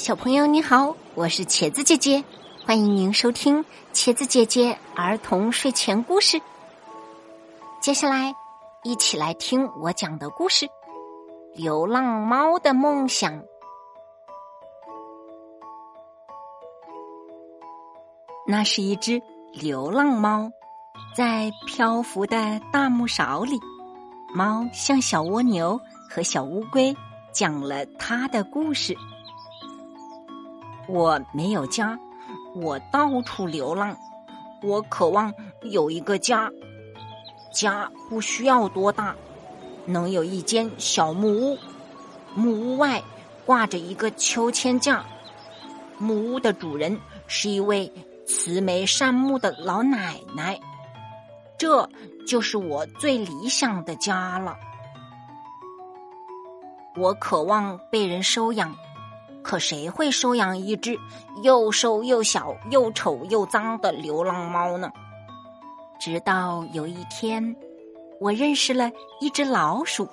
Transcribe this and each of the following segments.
小朋友你好，我是茄子姐姐，欢迎您收听茄子姐姐儿童睡前故事。接下来，一起来听我讲的故事《流浪猫的梦想》。那是一只流浪猫，在漂浮的大木勺里，猫向小蜗牛和小乌龟讲了它的故事。我没有家，我到处流浪，我渴望有一个家。家不需要多大，能有一间小木屋，木屋外挂着一个秋千架，木屋的主人是一位慈眉善目的老奶奶。这就是我最理想的家了。我渴望被人收养。可谁会收养一只又瘦又小、又丑又脏的流浪猫呢？直到有一天，我认识了一只老鼠。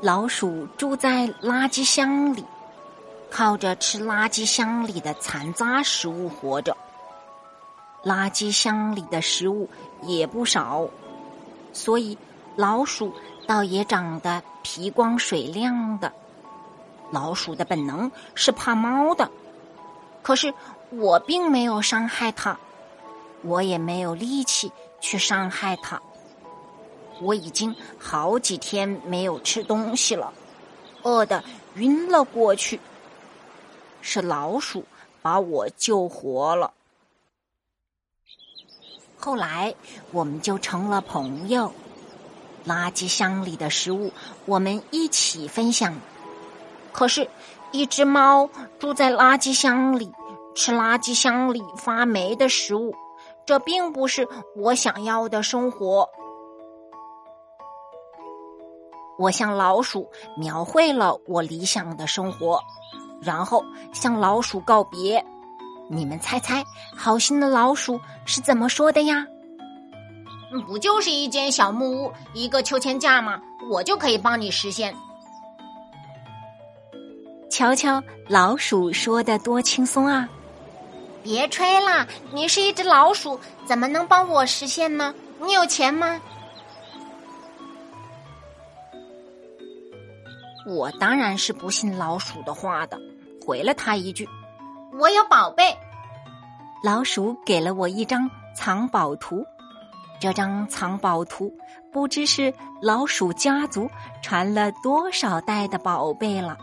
老鼠住在垃圾箱里，靠着吃垃圾箱里的残渣食物活着。垃圾箱里的食物也不少，所以老鼠倒也长得皮光水亮的。老鼠的本能是怕猫的，可是我并没有伤害它，我也没有力气去伤害它。我已经好几天没有吃东西了，饿得晕了过去。是老鼠把我救活了。后来我们就成了朋友，垃圾箱里的食物我们一起分享。可是，一只猫住在垃圾箱里，吃垃圾箱里发霉的食物，这并不是我想要的生活。我向老鼠描绘了我理想的生活，然后向老鼠告别。你们猜猜，好心的老鼠是怎么说的呀？不就是一间小木屋，一个秋千架吗？我就可以帮你实现。瞧瞧，老鼠说的多轻松啊！别吹啦，你是一只老鼠，怎么能帮我实现呢？你有钱吗？我当然是不信老鼠的话的，回了他一句：“我有宝贝。”老鼠给了我一张藏宝图，这张藏宝图不知是老鼠家族传了多少代的宝贝了。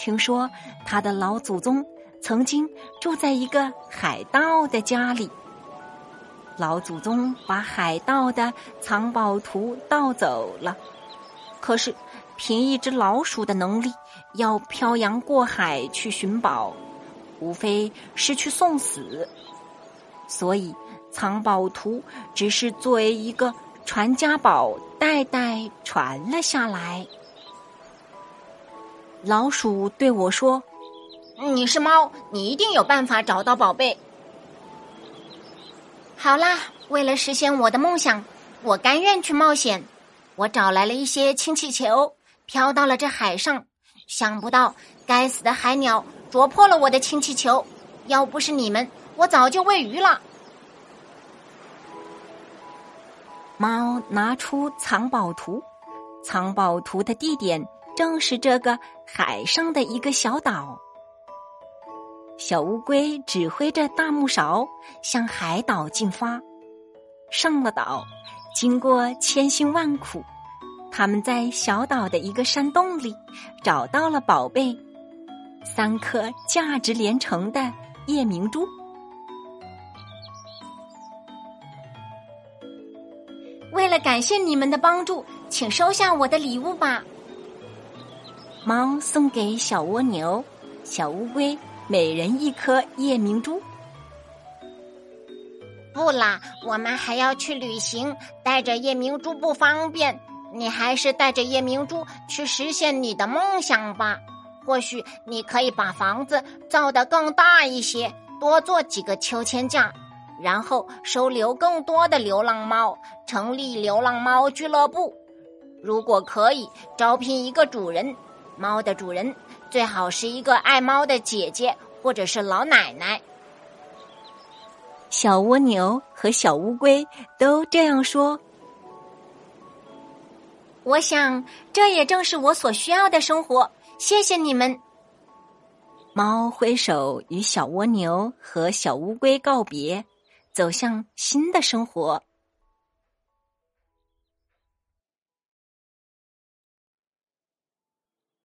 听说他的老祖宗曾经住在一个海盗的家里，老祖宗把海盗的藏宝图盗走了。可是凭一只老鼠的能力，要漂洋过海去寻宝，无非是去送死。所以藏宝图只是作为一个传家宝，代代传了下来。老鼠对我说：“你是猫，你一定有办法找到宝贝。”好啦，为了实现我的梦想，我甘愿去冒险。我找来了一些氢气球，飘到了这海上。想不到，该死的海鸟啄破了我的氢气球。要不是你们，我早就喂鱼了。猫拿出藏宝图，藏宝图的地点。正是这个海上的一个小岛，小乌龟指挥着大木勺向海岛进发。上了岛，经过千辛万苦，他们在小岛的一个山洞里找到了宝贝——三颗价值连城的夜明珠。为了感谢你们的帮助，请收下我的礼物吧。猫送给小蜗牛、小乌龟每人一颗夜明珠。不啦，我们还要去旅行，带着夜明珠不方便。你还是带着夜明珠去实现你的梦想吧。或许你可以把房子造得更大一些，多做几个秋千架，然后收留更多的流浪猫，成立流浪猫俱乐部。如果可以，招聘一个主人。猫的主人最好是一个爱猫的姐姐或者是老奶奶。小蜗牛和小乌龟都这样说。我想，这也正是我所需要的生活。谢谢你们。猫挥手与小蜗牛和小乌龟告别，走向新的生活。